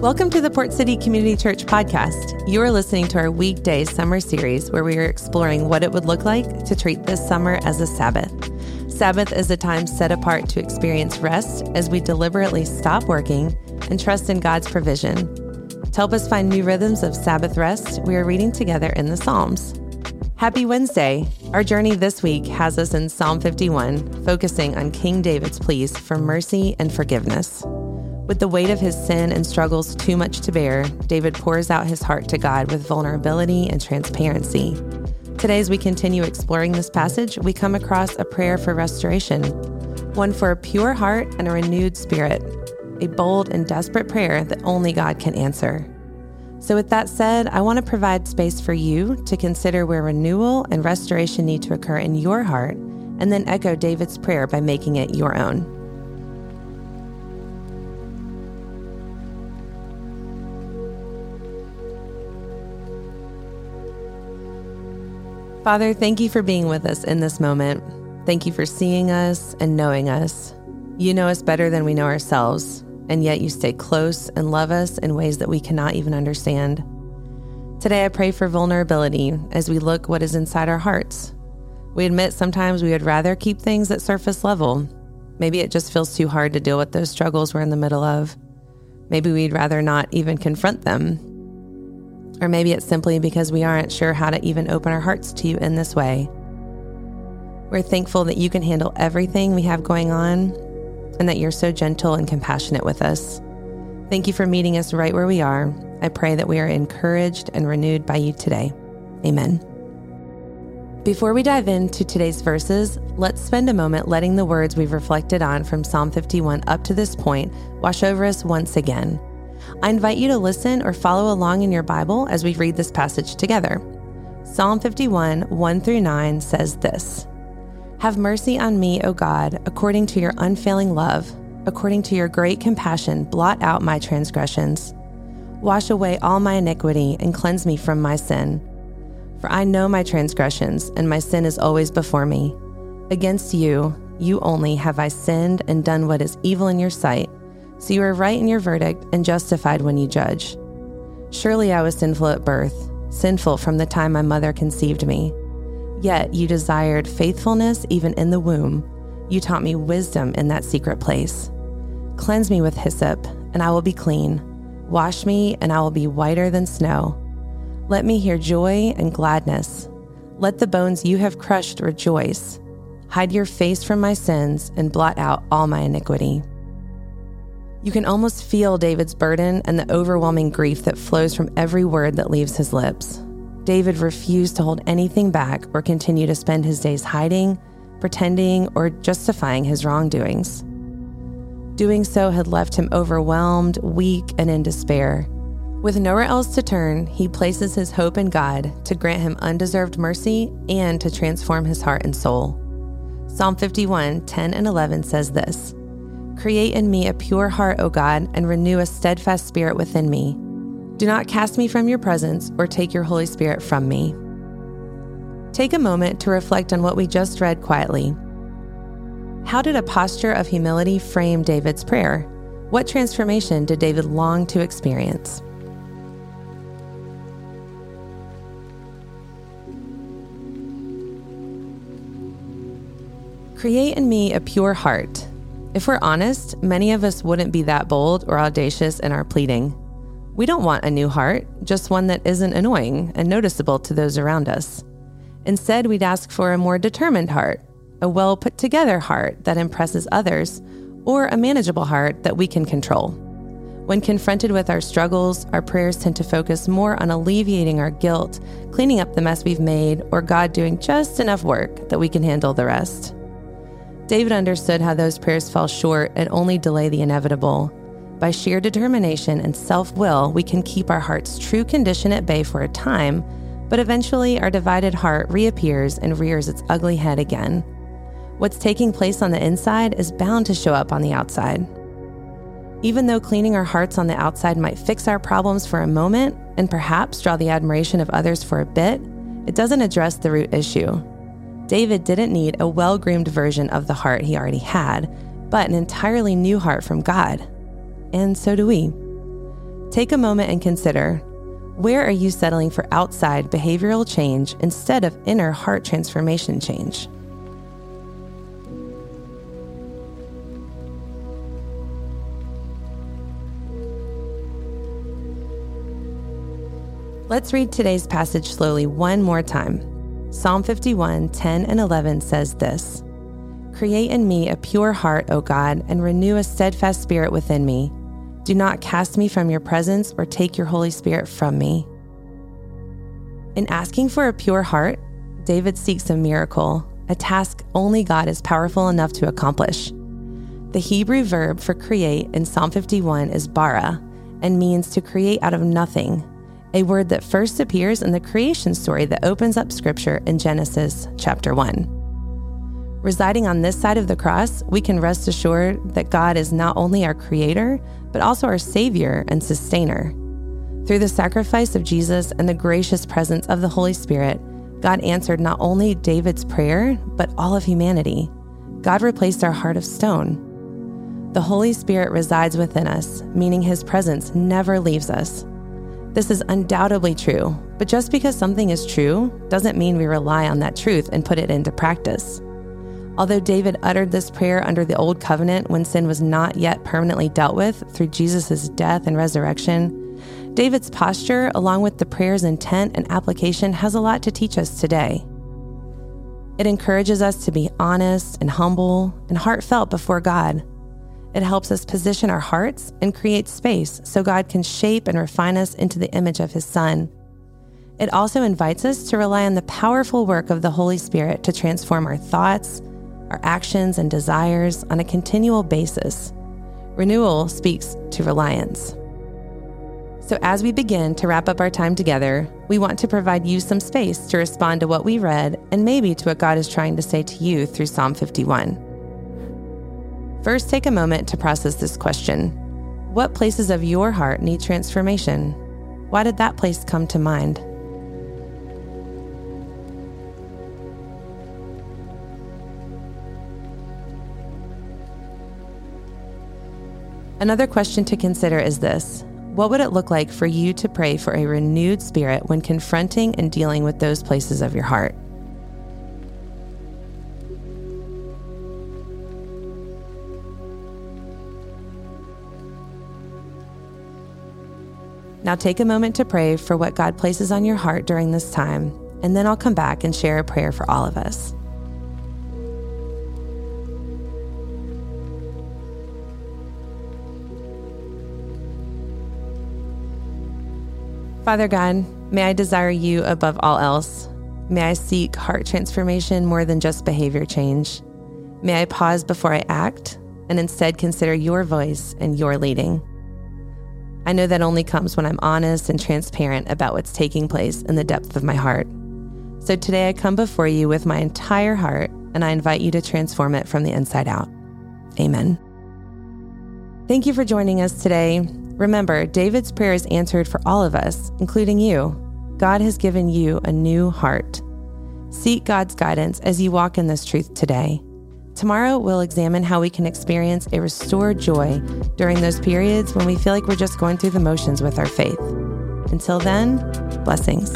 Welcome to the Port City Community Church podcast. You are listening to our weekday summer series where we are exploring what it would look like to treat this summer as a Sabbath. Sabbath is a time set apart to experience rest as we deliberately stop working and trust in God's provision. To help us find new rhythms of Sabbath rest, we are reading together in the Psalms. Happy Wednesday! Our journey this week has us in Psalm 51, focusing on King David's pleas for mercy and forgiveness. With the weight of his sin and struggles too much to bear, David pours out his heart to God with vulnerability and transparency. Today, as we continue exploring this passage, we come across a prayer for restoration, one for a pure heart and a renewed spirit, a bold and desperate prayer that only God can answer. So, with that said, I want to provide space for you to consider where renewal and restoration need to occur in your heart, and then echo David's prayer by making it your own. Father, thank you for being with us in this moment. Thank you for seeing us and knowing us. You know us better than we know ourselves, and yet you stay close and love us in ways that we cannot even understand. Today, I pray for vulnerability as we look what is inside our hearts. We admit sometimes we would rather keep things at surface level. Maybe it just feels too hard to deal with those struggles we're in the middle of. Maybe we'd rather not even confront them or maybe it's simply because we aren't sure how to even open our hearts to you in this way. We're thankful that you can handle everything we have going on and that you're so gentle and compassionate with us. Thank you for meeting us right where we are. I pray that we are encouraged and renewed by you today. Amen. Before we dive into today's verses, let's spend a moment letting the words we've reflected on from Psalm 51 up to this point wash over us once again. I invite you to listen or follow along in your Bible as we read this passage together. Psalm 51, 1 through 9 says this Have mercy on me, O God, according to your unfailing love, according to your great compassion, blot out my transgressions. Wash away all my iniquity and cleanse me from my sin. For I know my transgressions, and my sin is always before me. Against you, you only have I sinned and done what is evil in your sight so you are right in your verdict and justified when you judge. Surely I was sinful at birth, sinful from the time my mother conceived me. Yet you desired faithfulness even in the womb. You taught me wisdom in that secret place. Cleanse me with hyssop, and I will be clean. Wash me, and I will be whiter than snow. Let me hear joy and gladness. Let the bones you have crushed rejoice. Hide your face from my sins and blot out all my iniquity. You can almost feel David's burden and the overwhelming grief that flows from every word that leaves his lips. David refused to hold anything back or continue to spend his days hiding, pretending, or justifying his wrongdoings. Doing so had left him overwhelmed, weak, and in despair. With nowhere else to turn, he places his hope in God to grant him undeserved mercy and to transform his heart and soul. Psalm 51 10 and 11 says this Create in me a pure heart, O God, and renew a steadfast spirit within me. Do not cast me from your presence or take your Holy Spirit from me. Take a moment to reflect on what we just read quietly. How did a posture of humility frame David's prayer? What transformation did David long to experience? Create in me a pure heart if we're honest, many of us wouldn't be that bold or audacious in our pleading. We don't want a new heart, just one that isn't annoying and noticeable to those around us. Instead, we'd ask for a more determined heart, a well put together heart that impresses others, or a manageable heart that we can control. When confronted with our struggles, our prayers tend to focus more on alleviating our guilt, cleaning up the mess we've made, or God doing just enough work that we can handle the rest. David understood how those prayers fell short and only delay the inevitable. By sheer determination and self will, we can keep our heart's true condition at bay for a time, but eventually our divided heart reappears and rears its ugly head again. What's taking place on the inside is bound to show up on the outside. Even though cleaning our hearts on the outside might fix our problems for a moment and perhaps draw the admiration of others for a bit, it doesn't address the root issue. David didn't need a well groomed version of the heart he already had, but an entirely new heart from God. And so do we. Take a moment and consider where are you settling for outside behavioral change instead of inner heart transformation change? Let's read today's passage slowly one more time. Psalm 51, 10 and 11 says this Create in me a pure heart, O God, and renew a steadfast spirit within me. Do not cast me from your presence or take your Holy Spirit from me. In asking for a pure heart, David seeks a miracle, a task only God is powerful enough to accomplish. The Hebrew verb for create in Psalm 51 is bara and means to create out of nothing, a word that first appears in the creation story that opens up scripture in Genesis chapter 1. Residing on this side of the cross, we can rest assured that God is not only our creator, but also our savior and sustainer. Through the sacrifice of Jesus and the gracious presence of the Holy Spirit, God answered not only David's prayer, but all of humanity. God replaced our heart of stone. The Holy Spirit resides within us, meaning his presence never leaves us. This is undoubtedly true, but just because something is true doesn't mean we rely on that truth and put it into practice. Although David uttered this prayer under the Old Covenant when sin was not yet permanently dealt with through Jesus' death and resurrection, David's posture, along with the prayer's intent and application, has a lot to teach us today. It encourages us to be honest and humble and heartfelt before God it helps us position our hearts and create space so God can shape and refine us into the image of His Son. It also invites us to rely on the powerful work of the Holy Spirit to transform our thoughts, our actions, and desires on a continual basis. Renewal speaks to reliance. So, as we begin to wrap up our time together, we want to provide you some space to respond to what we read and maybe to what God is trying to say to you through Psalm 51. First, take a moment to process this question What places of your heart need transformation? Why did that place come to mind? Another question to consider is this What would it look like for you to pray for a renewed spirit when confronting and dealing with those places of your heart? Now take a moment to pray for what God places on your heart during this time, and then I'll come back and share a prayer for all of us. Father God, may I desire you above all else. May I seek heart transformation more than just behavior change. May I pause before I act and instead consider your voice and your leading. I know that only comes when I'm honest and transparent about what's taking place in the depth of my heart. So today I come before you with my entire heart and I invite you to transform it from the inside out. Amen. Thank you for joining us today. Remember, David's prayer is answered for all of us, including you. God has given you a new heart. Seek God's guidance as you walk in this truth today. Tomorrow, we'll examine how we can experience a restored joy during those periods when we feel like we're just going through the motions with our faith. Until then, blessings.